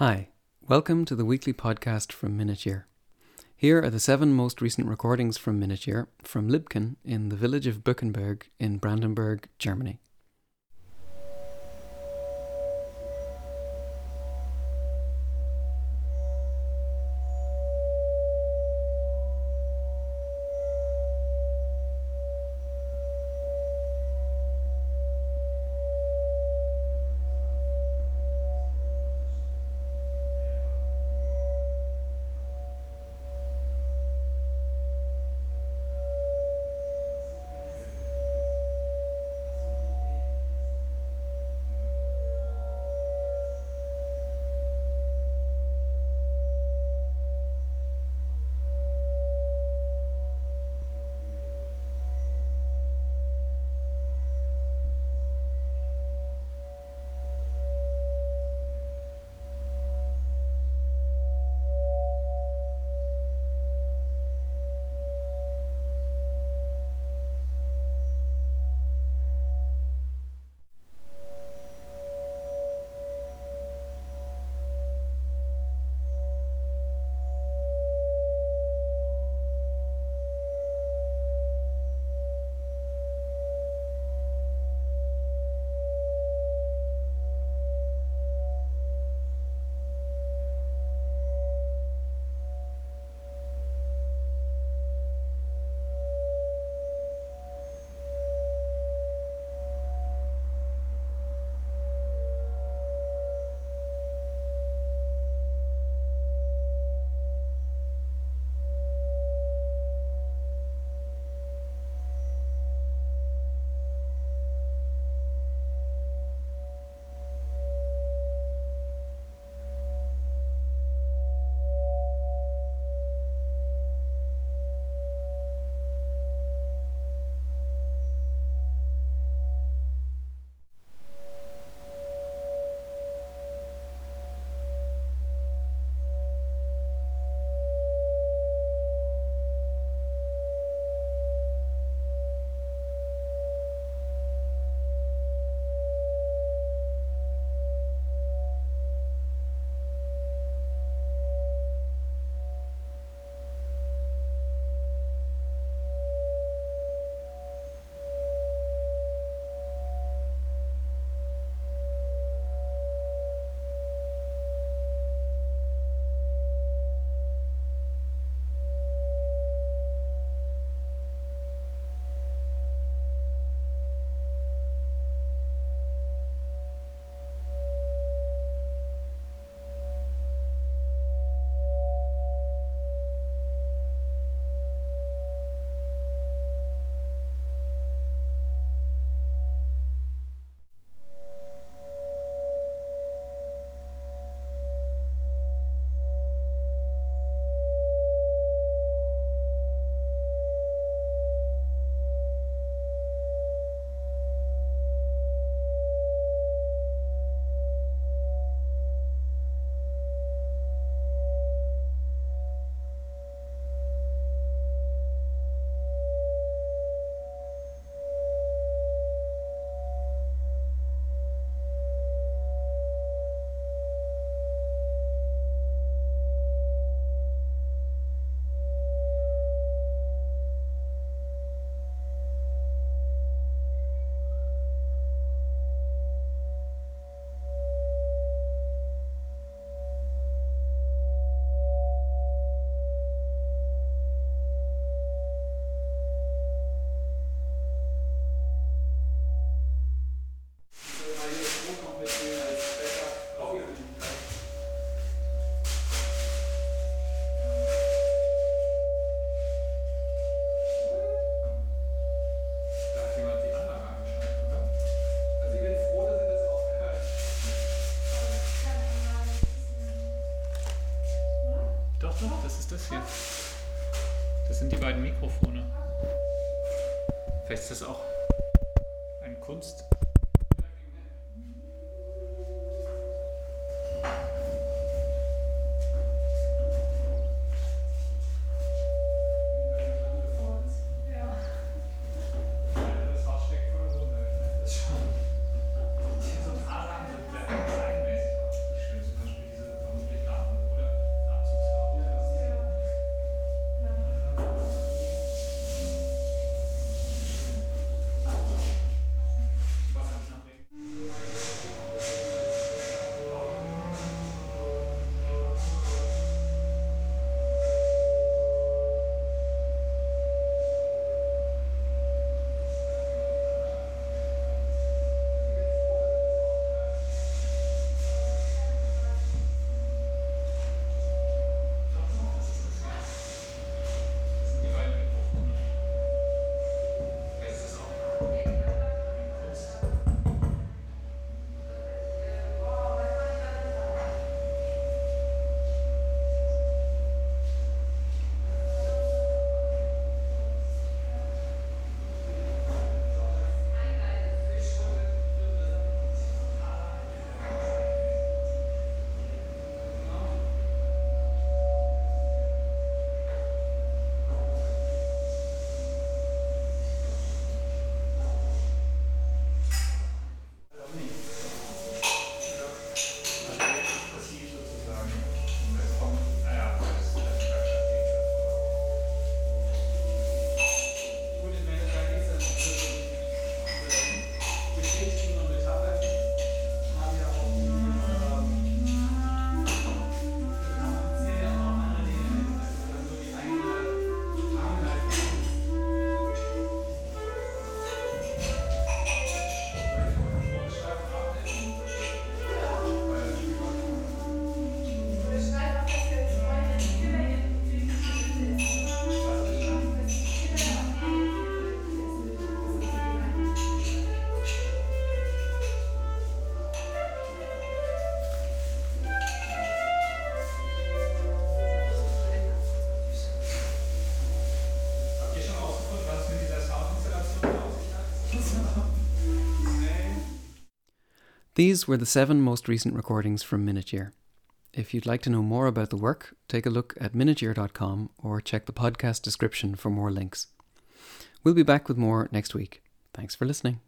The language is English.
Hi, welcome to the weekly podcast from Minuteyear. Here are the seven most recent recordings from Minuteyear from Libken in the village of Buchenberg in Brandenburg, Germany. Das ist das hier. Das sind die beiden Mikrofone. Vielleicht ist das auch eine Kunst. These were the seven most recent recordings from Minute Year. If you'd like to know more about the work, take a look at minuteyear.com or check the podcast description for more links. We'll be back with more next week. Thanks for listening.